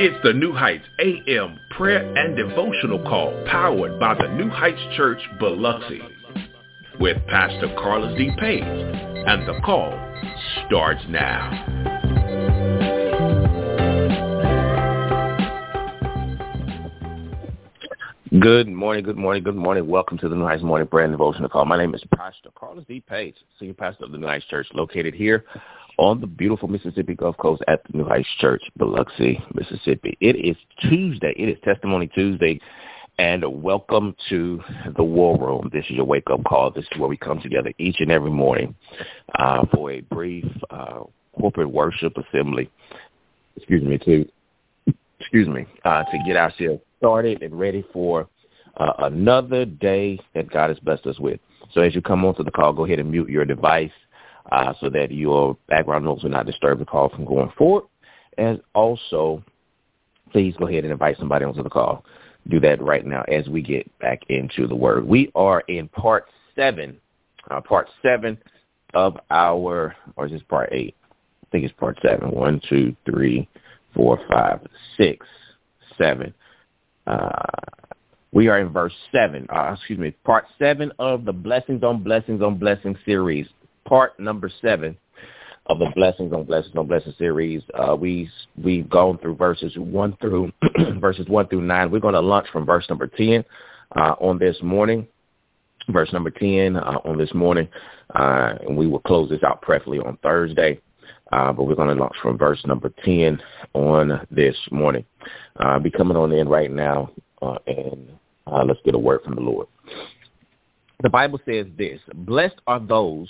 It's the New Heights AM prayer and devotional call powered by the New Heights Church Biloxi with Pastor Carlus D. Page. And the call starts now. Good morning, good morning, good morning. Welcome to the New Heights Morning Prayer and Devotional Call. My name is Pastor Carlus D. Page, Senior Pastor of the New Heights Church, located here on the beautiful Mississippi Gulf Coast at the New Heights Church, Biloxi, Mississippi. It is Tuesday. It is Testimony Tuesday. And welcome to the War Room. This is your wake-up call. This is where we come together each and every morning uh, for a brief uh, corporate worship assembly. Excuse me, to excuse me, uh, to get ourselves started and ready for uh, another day that God has blessed us with. So as you come onto the call, go ahead and mute your device uh, so that your background noise will not disturb the call from going forward. And also, please go ahead and invite somebody onto the call. Do that right now as we get back into the word. We are in part seven, uh, part seven of our, or is this part eight? I think it's part seven. One, two, three, four, five, six, seven. Uh, we are in verse seven. Uh, excuse me, part seven of the blessings on blessings on blessings series part number seven of the Blessings on Blessings on Blessings series. Uh, we we've gone through verses one through verses one through nine. We're going to launch from verse number ten uh, on this morning. Verse number ten uh, on this morning, uh, and we will close this out preferably on Thursday. Uh, but we're going to launch from verse number 10 on this morning. Uh, be coming on in right now, and let's get a word from the Lord. The Bible says this, Blessed are those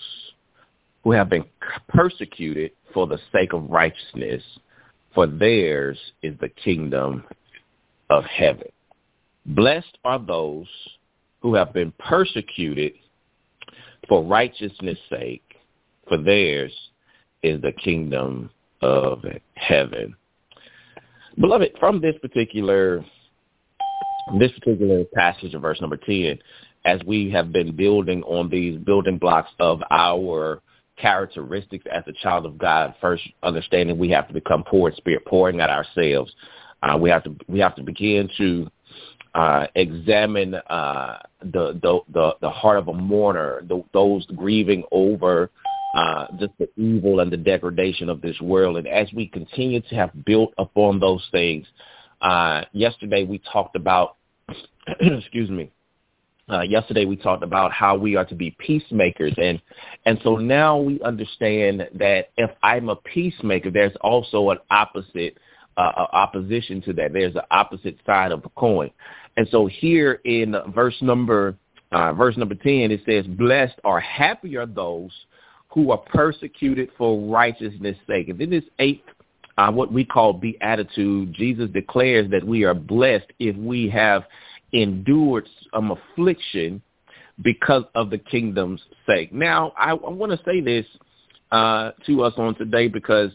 who have been persecuted for the sake of righteousness, for theirs is the kingdom of heaven. Blessed are those who have been persecuted for righteousness' sake, for theirs is the kingdom of heaven. Beloved, from this particular this particular passage of verse number 10, as we have been building on these building blocks of our characteristics as a child of God. First, understanding we have to become poor in spirit, pouring out ourselves. Uh, we have to we have to begin to uh, examine uh, the, the the the heart of a mourner, the, those grieving over uh, just the evil and the degradation of this world. And as we continue to have built upon those things, uh, yesterday we talked about, excuse me, uh, yesterday we talked about how we are to be peacemakers, and and so now we understand that if I'm a peacemaker, there's also an opposite uh, opposition to that. There's an opposite side of the coin, and so here in verse number uh, verse number ten, it says, "Blessed or happy are those who are persecuted for righteousness' sake." And then this eighth uh, what we call beatitude, Jesus declares that we are blessed if we have endured some affliction because of the kingdom's sake. Now, I, I want to say this uh, to us on today because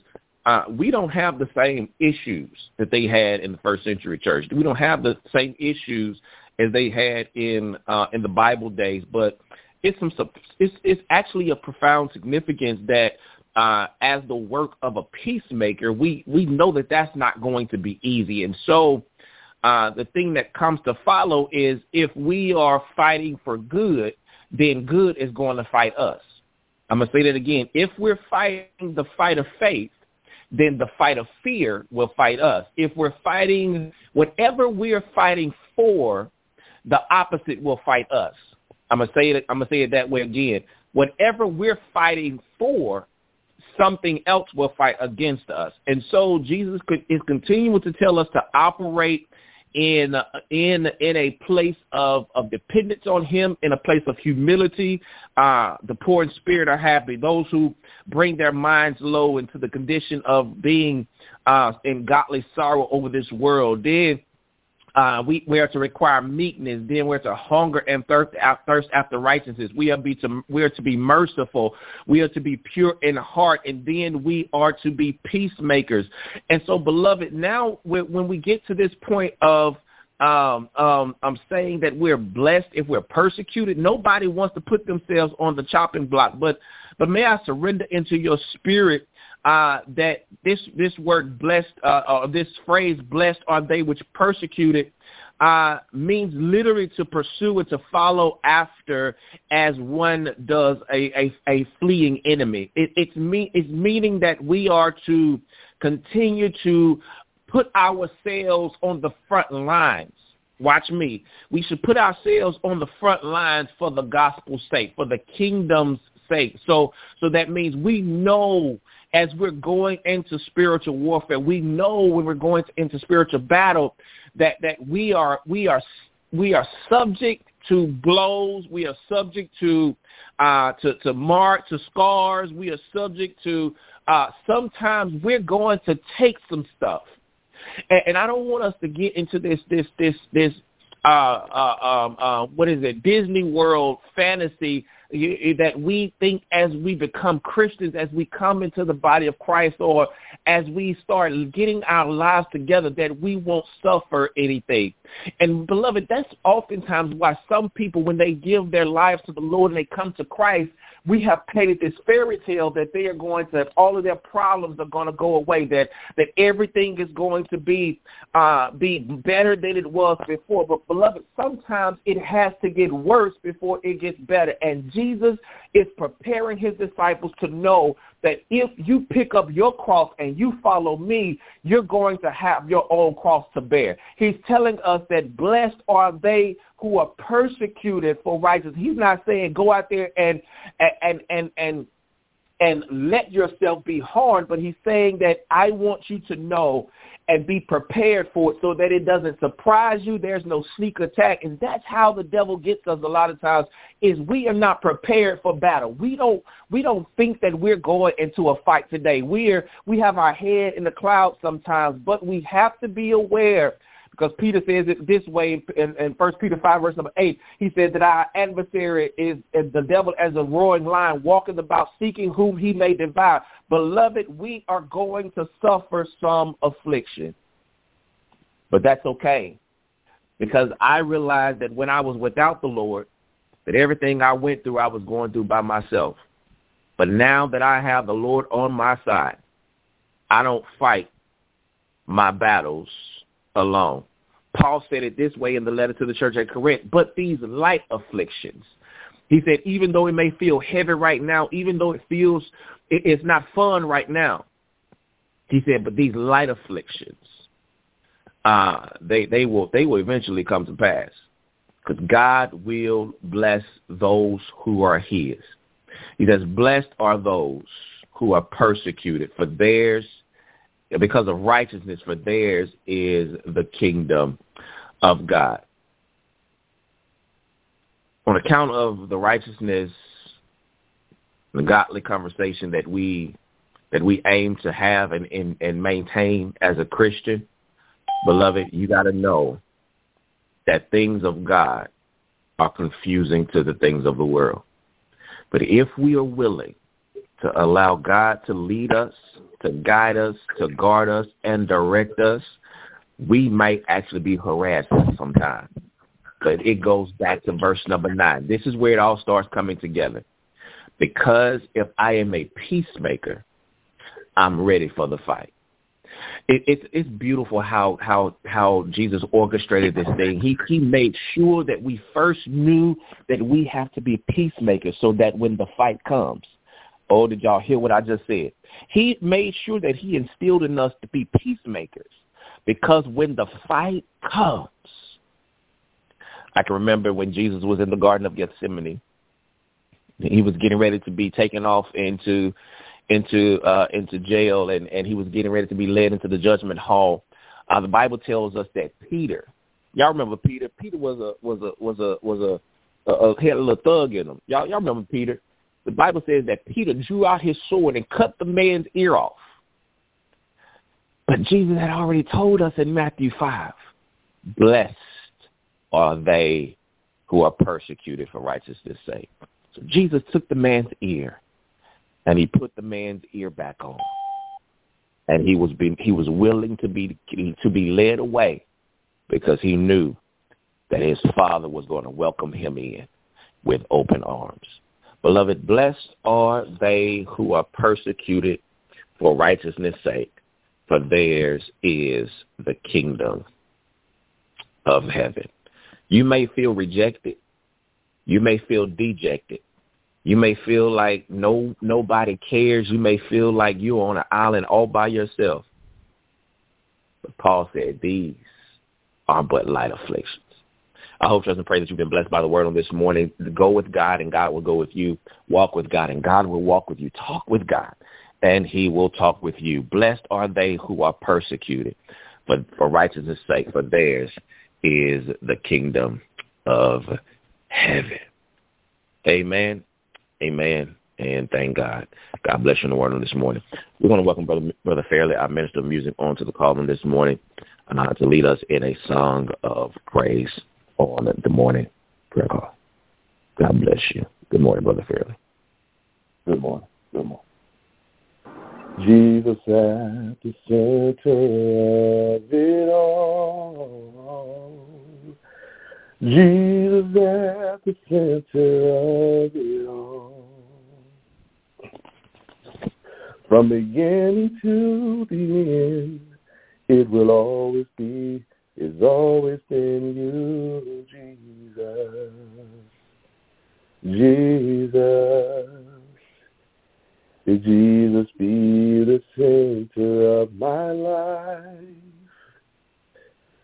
uh, we don't have the same issues that they had in the first century church. We don't have the same issues as they had in uh, in the Bible days, but it's some it's it's actually a profound significance that uh, as the work of a peacemaker, we we know that that's not going to be easy, and so uh, the thing that comes to follow is if we are fighting for good, then good is going to fight us. I'm going to say that again. If we're fighting the fight of faith, then the fight of fear will fight us. If we're fighting whatever we're fighting for, the opposite will fight us. I'm gonna say it. I'm gonna say it that way again. Whatever we're fighting for, something else will fight against us. And so Jesus is continuing to tell us to operate in in in a place of of dependence on him in a place of humility. Uh the poor in spirit are happy. Those who bring their minds low into the condition of being uh in godly sorrow over this world. Then uh, we, we are to require meekness. Then we're to hunger and thirst, thirst after righteousness. We are, be to, we are to be merciful. We are to be pure in heart. And then we are to be peacemakers. And so, beloved, now when we get to this point of um, um, I'm saying that we're blessed if we're persecuted. Nobody wants to put themselves on the chopping block. But but may I surrender into your spirit uh, that this this word blessed, uh, uh, this phrase "blessed are they which persecuted," uh, means literally to pursue and to follow after, as one does a a, a fleeing enemy. It, it's me it's meaning that we are to continue to put ourselves on the front lines. Watch me. We should put ourselves on the front lines for the gospel's sake, for the kingdom's sake. So so that means we know as we're going into spiritual warfare, we know when we're going into spiritual battle that that we are we are we are subject to blows. We are subject to uh, to to marks, to scars. We are subject to uh, sometimes we're going to take some stuff, and, and I don't want us to get into this this this this uh, uh, um, uh, what is it Disney World fantasy that we think as we become Christians, as we come into the body of Christ, or as we start getting our lives together, that we won't suffer anything. And beloved, that's oftentimes why some people, when they give their lives to the Lord and they come to Christ, we have painted this fairy tale that they are going to all of their problems are going to go away that that everything is going to be uh be better than it was before. But beloved sometimes it has to get worse before it gets better. And Jesus is preparing his disciples to know that if you pick up your cross and you follow me, you're going to have your own cross to bear. He's telling us that blessed are they who are persecuted for righteousness. He's not saying go out there and and and and and let yourself be harmed, but he's saying that I want you to know and be prepared for it so that it doesn't surprise you. There's no sneak attack. And that's how the devil gets us a lot of times is we are not prepared for battle. We don't we don't think that we're going into a fight today. We're we have our head in the clouds sometimes, but we have to be aware because Peter says it this way in, in 1 Peter 5, verse number 8. He said that our adversary is, is the devil as a roaring lion, walking about seeking whom he may devour. Beloved, we are going to suffer some affliction. But that's okay because I realized that when I was without the Lord, that everything I went through, I was going through by myself. But now that I have the Lord on my side, I don't fight my battles alone. Paul said it this way in the letter to the church at Corinth, but these light afflictions. He said, even though it may feel heavy right now, even though it feels it's not fun right now, he said, but these light afflictions, uh, they they will they will eventually come to pass, because God will bless those who are His. He says, blessed are those who are persecuted, for theirs because of righteousness, for theirs is the kingdom of God. On account of the righteousness, the godly conversation that we that we aim to have and, and, and maintain as a Christian, beloved, you got to know that things of God are confusing to the things of the world. But if we are willing to allow God to lead us to guide us, to guard us, and direct us, we might actually be harassed sometimes. But it goes back to verse number nine. This is where it all starts coming together. Because if I am a peacemaker, I'm ready for the fight. It, it's it's beautiful how how how Jesus orchestrated this thing. He he made sure that we first knew that we have to be peacemakers, so that when the fight comes, Oh, did y'all hear what I just said? He made sure that he instilled in us to be peacemakers because when the fight comes, I can remember when Jesus was in the Garden of Gethsemane. He was getting ready to be taken off into into uh, into jail, and, and he was getting ready to be led into the judgment hall. Uh, the Bible tells us that Peter, y'all remember Peter? Peter was a was a was a was a, a, a had a little thug in him. Y'all y'all remember Peter? The Bible says that Peter drew out his sword and cut the man's ear off. But Jesus had already told us in Matthew 5, blessed are they who are persecuted for righteousness' sake. So Jesus took the man's ear and he put the man's ear back on. And he was being, he was willing to be to be led away because he knew that his father was going to welcome him in with open arms. Beloved, blessed are they who are persecuted for righteousness' sake, for theirs is the kingdom of heaven. You may feel rejected. You may feel dejected. You may feel like no nobody cares. You may feel like you're on an island all by yourself. But Paul said these are but light afflictions. I hope, trust, and pray that you've been blessed by the word on this morning. Go with God, and God will go with you. Walk with God, and God will walk with you. Talk with God, and he will talk with you. Blessed are they who are persecuted for, for righteousness' sake, for theirs is the kingdom of heaven. Amen. Amen. And thank God. God bless you in the word on this morning. We're going to welcome Brother, Brother Fairley, our minister of music, onto the call this morning uh, to lead us in a song of praise on the morning prayer call. God bless you. Good morning, Brother Fairley. Good morning. Good morning. Jesus at the center of it all. Jesus at the center of it all. From beginning to the end, it will always be, it's always been you, Jesus. Jesus. May Jesus be the center of my life.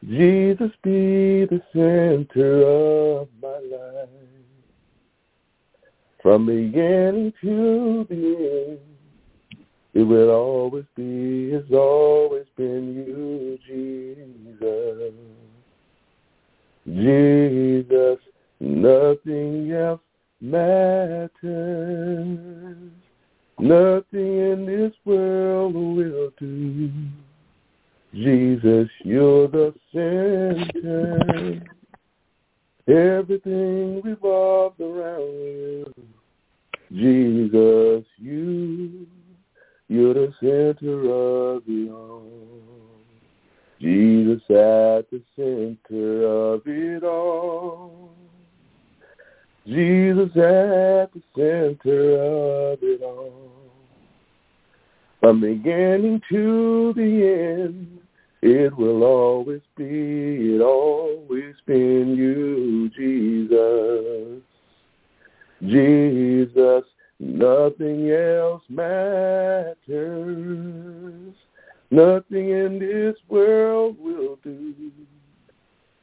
Jesus be the center of my life. From beginning to the end, it will always be, has always been you, Jesus. Jesus, nothing else matters. Nothing in this world will do. Jesus, you're the center. Everything revolves around you. Jesus, you, you're the center of it all. Jesus at the center of it all. Jesus at the center of it all. From beginning to the end, it will always be, it always been you, Jesus. Jesus, nothing else matters. Nothing in this world will do.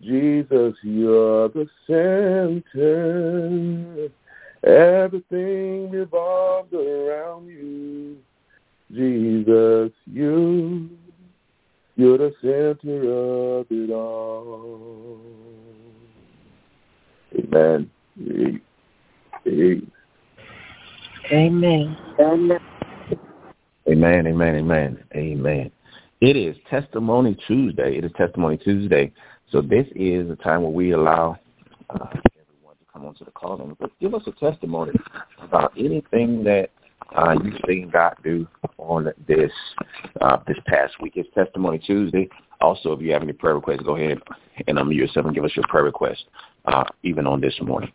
Jesus, you're the center. Everything revolves around you. Jesus, you, you're the center of it all. Amen. Amen. Amen. Amen, amen, amen, amen. It is Testimony Tuesday. It is Testimony Tuesday. So this is a time where we allow uh, everyone to come onto the call and give us a testimony about anything that uh, you've seen God do on this uh, this past week. It's Testimony Tuesday. Also, if you have any prayer requests, go ahead and unmute yourself and give us your prayer request, uh, even on this morning.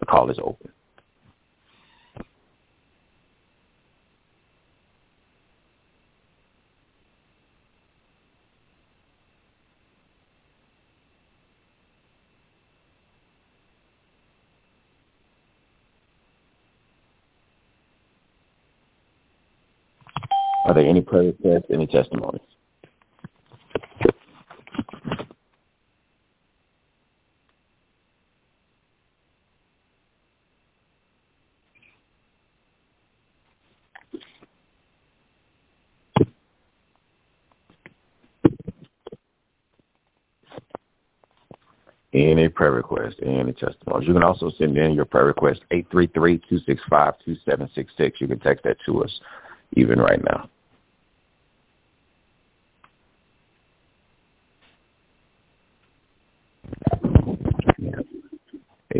The call is open. There any requests, testimonies? Any prayer request, any testimonies. You can also send in your prayer request, 833-265-2766. You can text that to us even right now.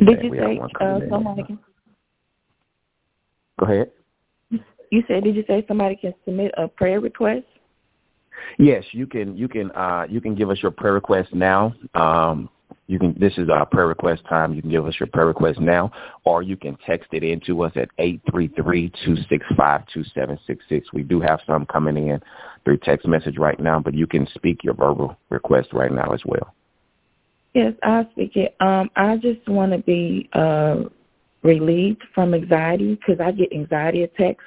Did you say uh, somebody can? Go ahead. You said, did you say somebody can submit a prayer request? Yes, you can. You can. Uh, you can give us your prayer request now. Um, You can. This is our prayer request time. You can give us your prayer request now, or you can text it in to us at eight three three two six five two seven six six. We do have some coming in through text message right now, but you can speak your verbal request right now as well. Yes, I'll speak it. Um, I just want to be uh, relieved from anxiety because I get anxiety attacks.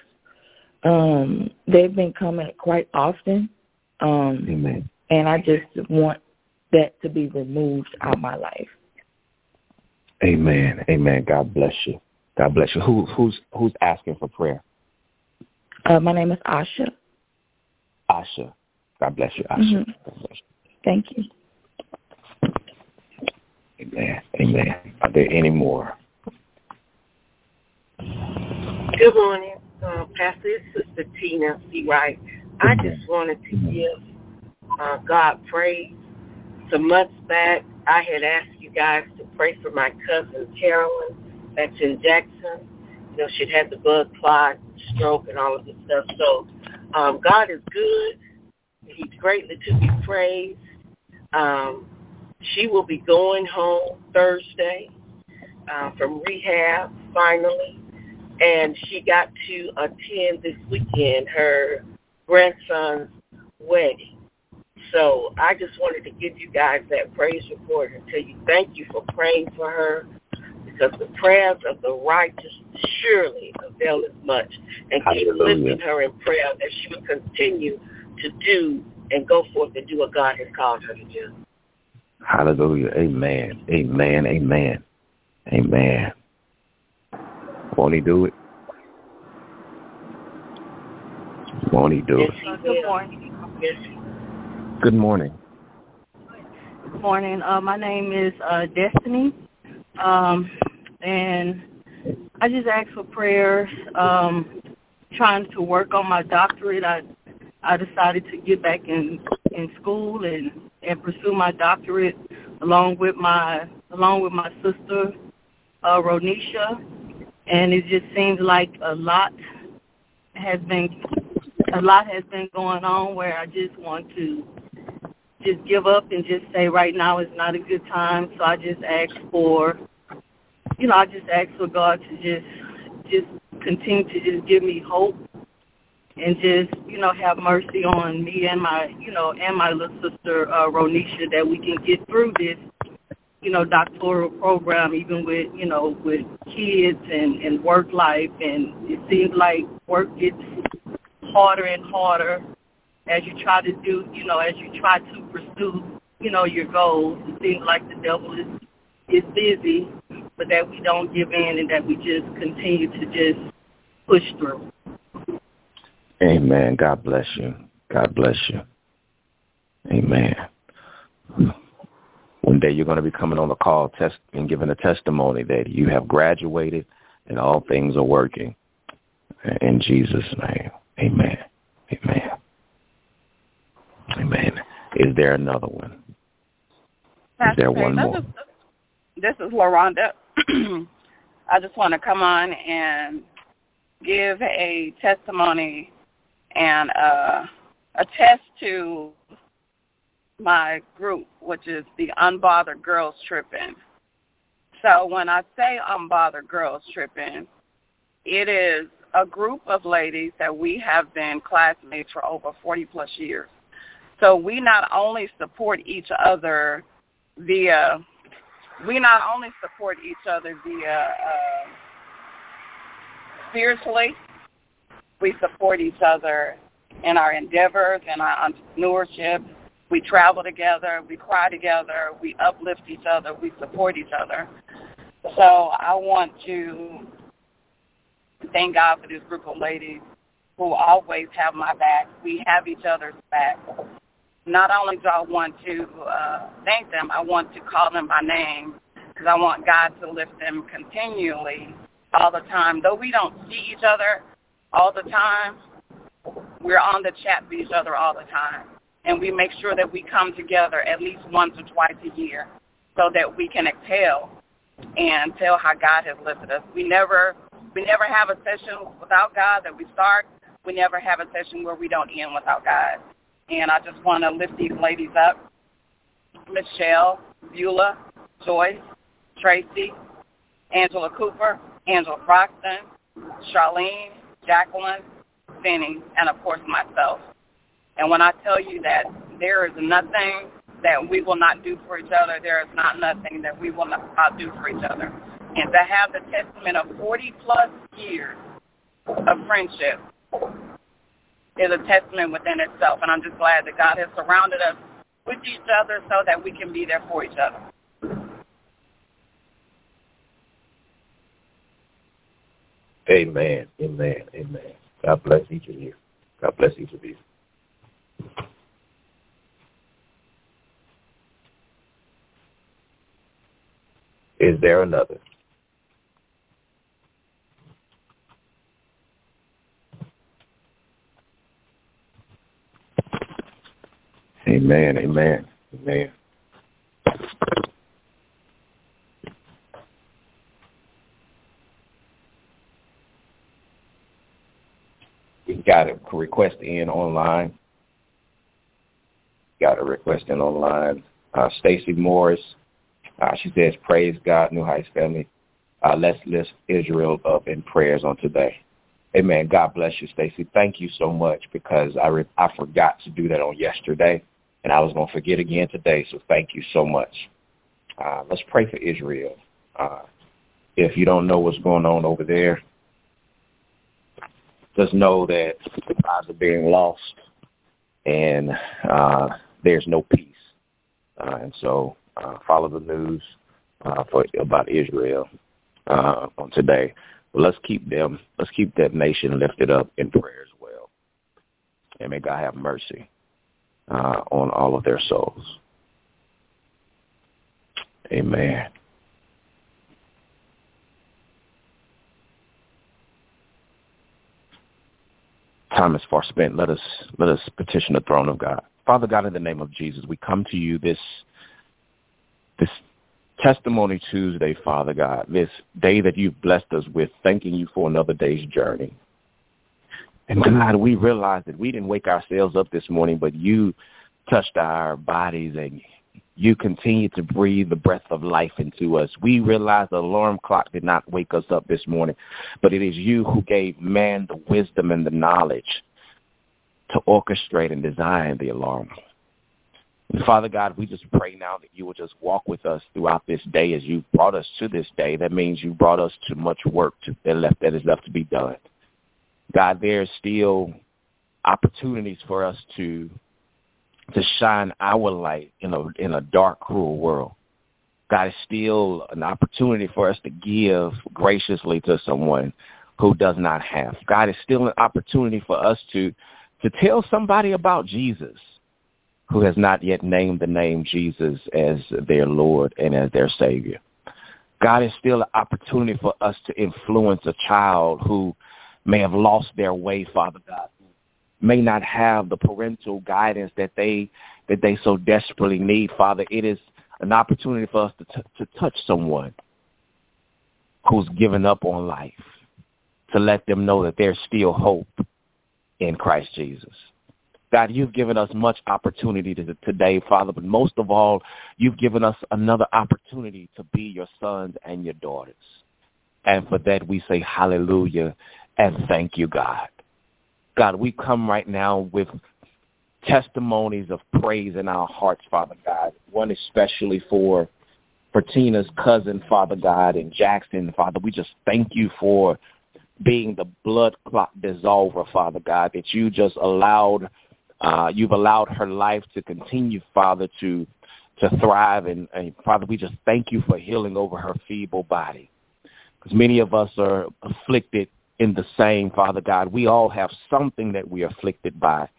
Um, they've been coming quite often. Um, Amen. And I just want that to be removed out of my life. Amen. Amen. God bless you. God bless you. Who, who's who's asking for prayer? Uh, my name is Asha. Asha. God bless you, Asha. Mm-hmm. Bless you. Thank you. Amen. Amen. Are there any more? Good morning, uh, Pastor. It's Sister Tina C. Wright. I just wanted to give uh, God praise. Some months back, I had asked you guys to pray for my cousin Carolyn that's in Jackson. You know, she'd had the blood clot, stroke, and all of this stuff. So um, God is good. He's greatly to be praised. Um, she will be going home Thursday uh, from rehab finally, and she got to attend this weekend her grandson's wedding. So I just wanted to give you guys that praise report and tell you thank you for praying for her because the prayers of the righteous surely avail as much. And keep Hallelujah. lifting her in prayer that she would continue to do and go forth and do what God has called her to do. Hallelujah. Amen. Amen. Amen. Amen. Won't he do it? Won't he do Yes, it? Good morning. Yes, Good morning. Good morning. Uh, my name is uh, Destiny, um, and I just asked for prayers. Um, trying to work on my doctorate. I I decided to get back in in school and and pursue my doctorate along with my along with my sister uh, Ronisha, and it just seems like a lot has been a lot has been going on where I just want to just give up and just say right now is not a good time. So I just ask for, you know, I just ask for God to just just continue to just give me hope and just you know have mercy on me and my you know and my little sister uh, Ronisha that we can get through this you know doctoral program even with you know with kids and and work life and it seems like work gets harder and harder as you try to do, you know, as you try to pursue, you know, your goals. It seems like the devil is is busy, but that we don't give in and that we just continue to just push through. Amen. God bless you. God bless you. Amen. One day you're going to be coming on the call test and giving a testimony that you have graduated and all things are working. In Jesus' name. Amen. Amen. Amen. Is there another one? Is there one this more? Is, this is LaRonda. I just want to come on and give a testimony and uh, attest to my group, which is the Unbothered Girls Tripping. So when I say Unbothered Girls Tripping, it is a group of ladies that we have been classmates for over 40 plus years. So we not only support each other via, we not only support each other via uh, spiritually, we support each other in our endeavors and our entrepreneurship. We travel together, we cry together, we uplift each other, we support each other. So I want to thank God for this group of ladies who always have my back. We have each other's back. Not only do I want to uh, thank them, I want to call them by name because I want God to lift them continually all the time. Though we don't see each other all the time, we're on the chat with each other all the time. And we make sure that we come together at least once or twice a year so that we can exhale and tell how God has lifted us. We never we never have a session without God that we start. We never have a session where we don't end without God. And I just want to lift these ladies up. Michelle, Beulah, Joyce, Tracy, Angela Cooper, Angela Broxton, Charlene, Jacqueline, Finney, and of course myself. And when I tell you that there is nothing that we will not do for each other, there is not nothing that we will not do for each other. And to have the testament of 40 plus years of friendship is a testament within itself. And I'm just glad that God has surrounded us with each other so that we can be there for each other. Amen. Amen. Amen. God bless each of you. God bless each of you. Is there another? Amen. Amen. Amen. Got a request in online. Got a request in online. Uh, Stacy Morris. Uh, she says, "Praise God, New Heights family. Uh, let's lift Israel up in prayers on today." Amen. God bless you, Stacy. Thank you so much because I re- I forgot to do that on yesterday, and I was going to forget again today. So thank you so much. Uh, let's pray for Israel. Uh, if you don't know what's going on over there, just know that lives are being lost and uh, there's no peace. Uh, and so uh, follow the news uh, for about Israel uh, on today. But let's keep them, let's keep that nation lifted up in prayer as well. And may God have mercy uh, on all of their souls. Amen. Time is far spent. Let us let us petition the throne of God. Father God, in the name of Jesus, we come to you this this testimony Tuesday, Father God, this day that you've blessed us with, thanking you for another day's journey. And God, we realize that we didn't wake ourselves up this morning, but you touched our bodies and you continue to breathe the breath of life into us. We realize the alarm clock did not wake us up this morning, but it is you who gave man the wisdom and the knowledge to orchestrate and design the alarm. Father God, we just pray now that you will just walk with us throughout this day as you brought us to this day. That means you brought us to much work to, that, left, that is left to be done. God, there's still opportunities for us to to shine our light in a in a dark, cruel world. God is still an opportunity for us to give graciously to someone who does not have. God is still an opportunity for us to to tell somebody about Jesus who has not yet named the name Jesus as their Lord and as their Savior. God is still an opportunity for us to influence a child who may have lost their way, Father God, may not have the parental guidance that they that they so desperately need, Father, it is an opportunity for us to t- to touch someone who's given up on life, to let them know that there's still hope in Christ Jesus. God, you've given us much opportunity to, today, Father, but most of all, you've given us another opportunity to be your sons and your daughters. And for that, we say hallelujah and thank you, God. God, we come right now with testimonies of praise in our hearts, Father God. One especially for for Tina's cousin, Father God, and Jackson, Father. We just thank you for being the blood clot dissolver, Father God, that you just allowed uh, you've allowed her life to continue, Father, to to thrive and, and Father, we just thank you for healing over her feeble body. Because many of us are afflicted in the same, Father God. We all have something that we are afflicted by.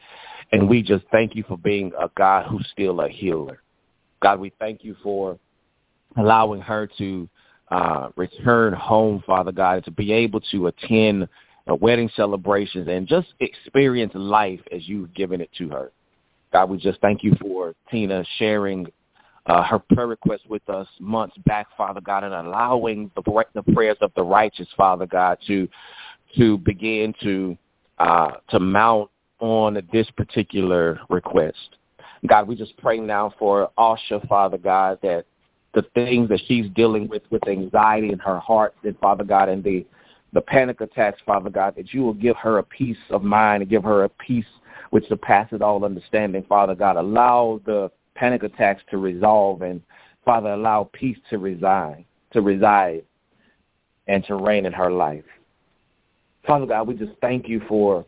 And we just thank you for being a God who's still a healer. God, we thank you for allowing her to uh, return home, Father God, to be able to attend uh, wedding celebrations and just experience life as you've given it to her. God, we just thank you for Tina sharing uh, her prayer request with us months back, Father God, and allowing the, the prayers of the righteous, Father God, to to begin to uh, to mount on this particular request. God, we just pray now for Asha, Father God, that the things that she's dealing with with anxiety in her heart, that Father God, and the the panic attacks, Father God, that you will give her a peace of mind and give her a peace which surpasses all understanding, Father God. Allow the panic attacks to resolve and Father, allow peace to reside, to reside and to reign in her life. Father God, we just thank you for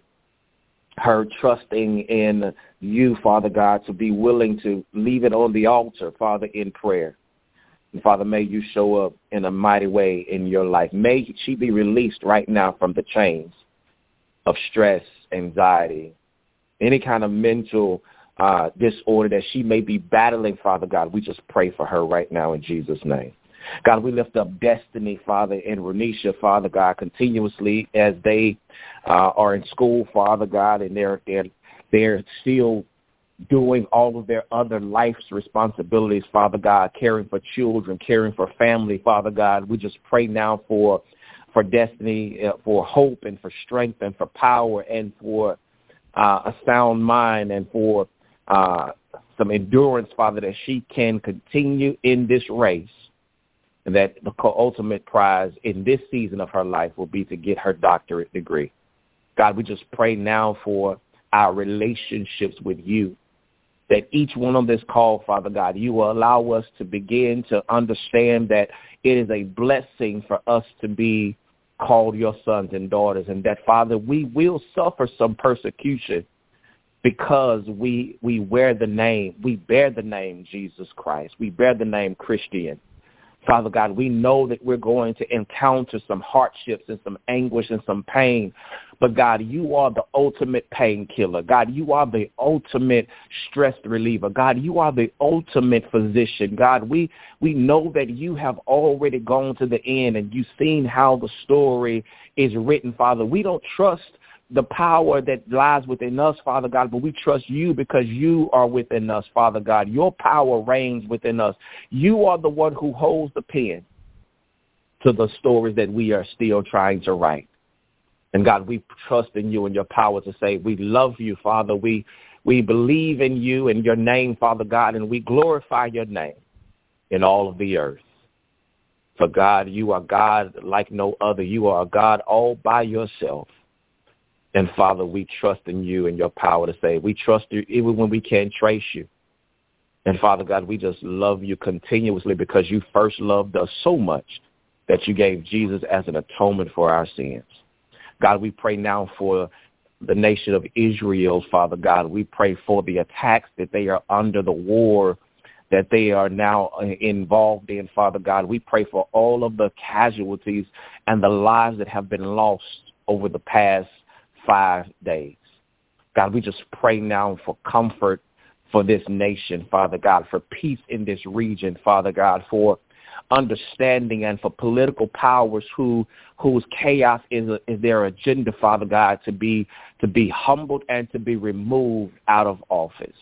her trusting in you, Father God, to be willing to leave it on the altar, Father, in prayer. And Father, may you show up in a mighty way in your life. May she be released right now from the chains of stress, anxiety, any kind of mental uh, disorder that she may be battling, Father God. We just pray for her right now in Jesus' name. God, we lift up Destiny, Father, and Renisha, Father God, continuously as they uh, are in school, Father God, and they're they're they're still doing all of their other life's responsibilities, Father God, caring for children, caring for family, Father God. We just pray now for for destiny, uh, for hope, and for strength, and for power, and for uh, a sound mind, and for uh, some endurance, Father, that she can continue in this race that the ultimate prize in this season of her life will be to get her doctorate degree. God, we just pray now for our relationships with you, that each one on this call, Father God, you will allow us to begin to understand that it is a blessing for us to be called your sons and daughters, and that, Father, we will suffer some persecution because we we wear the name, we bear the name Jesus Christ. We bear the name Christian. Father God, we know that we're going to encounter some hardships and some anguish and some pain. But God, you are the ultimate painkiller. God, you are the ultimate stress reliever. God, you are the ultimate physician. God, we, we know that you have already gone to the end and you've seen how the story is written, Father. We don't trust the power that lies within us, Father God, but we trust you because you are within us, Father God. Your power reigns within us. You are the one who holds the pen to the stories that we are still trying to write. And God, we trust in you and your power to say, we love you, Father. We, we believe in you and your name, Father God, and we glorify your name in all of the earth. For God, you are God like no other. You are a God all by yourself. And Father, we trust in you and your power to save. We trust you even when we can't trace you. And Father God, we just love you continuously because you first loved us so much that you gave Jesus as an atonement for our sins. God, we pray now for the nation of Israel, Father God. We pray for the attacks that they are under, the war that they are now involved in, Father God. We pray for all of the casualties and the lives that have been lost over the past five days. God, we just pray now for comfort for this nation, Father God, for peace in this region, Father God, for understanding and for political powers who whose chaos is is their agenda, Father God, to be to be humbled and to be removed out of office,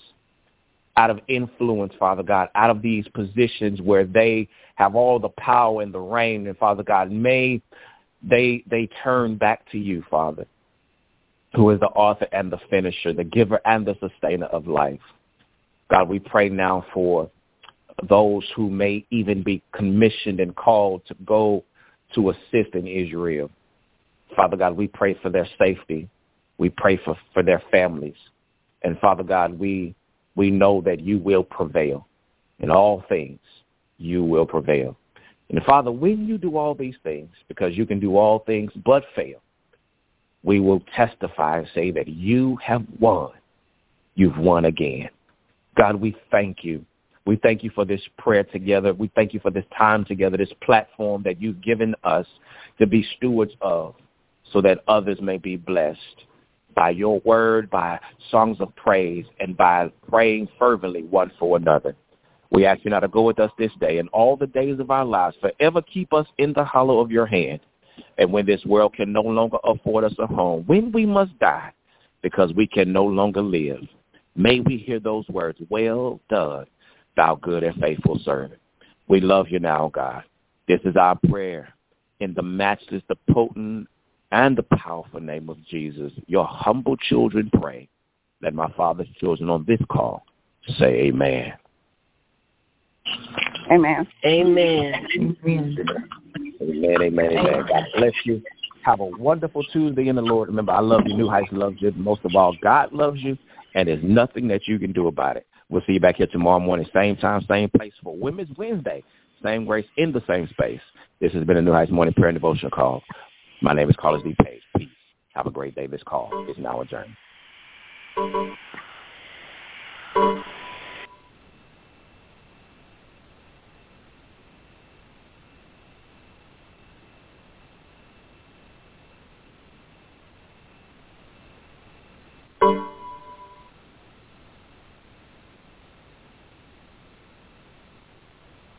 out of influence, Father God, out of these positions where they have all the power and the reign, and Father God, may they they turn back to you, Father who is the author and the finisher, the giver and the sustainer of life. God, we pray now for those who may even be commissioned and called to go to assist in Israel. Father God, we pray for their safety. We pray for, for their families. And Father God, we, we know that you will prevail. In all things, you will prevail. And Father, when you do all these things, because you can do all things but fail, we will testify and say that you have won. You've won again. God, we thank you. We thank you for this prayer together. We thank you for this time together, this platform that you've given us to be stewards of so that others may be blessed by your word, by songs of praise, and by praying fervently one for another. We ask you now to go with us this day and all the days of our lives. Forever keep us in the hollow of your hand and when this world can no longer afford us a home, when we must die because we can no longer live, may we hear those words, well done, thou good and faithful servant. We love you now, God. This is our prayer in the matchless, the potent, and the powerful name of Jesus. Your humble children pray. Let my Father's children on this call say amen. Amen. Amen. Amen. Amen, amen, amen. God bless you. Have a wonderful Tuesday in the Lord. Remember, I love you. New Heights loves you. Most of all, God loves you, and there's nothing that you can do about it. We'll see you back here tomorrow morning, same time, same place for Women's Wednesday. Same grace in the same space. This has been a New Heights Morning Prayer and Devotional Call. My name is Carlus D. Page. Peace. Have a great day. This call is now adjourned.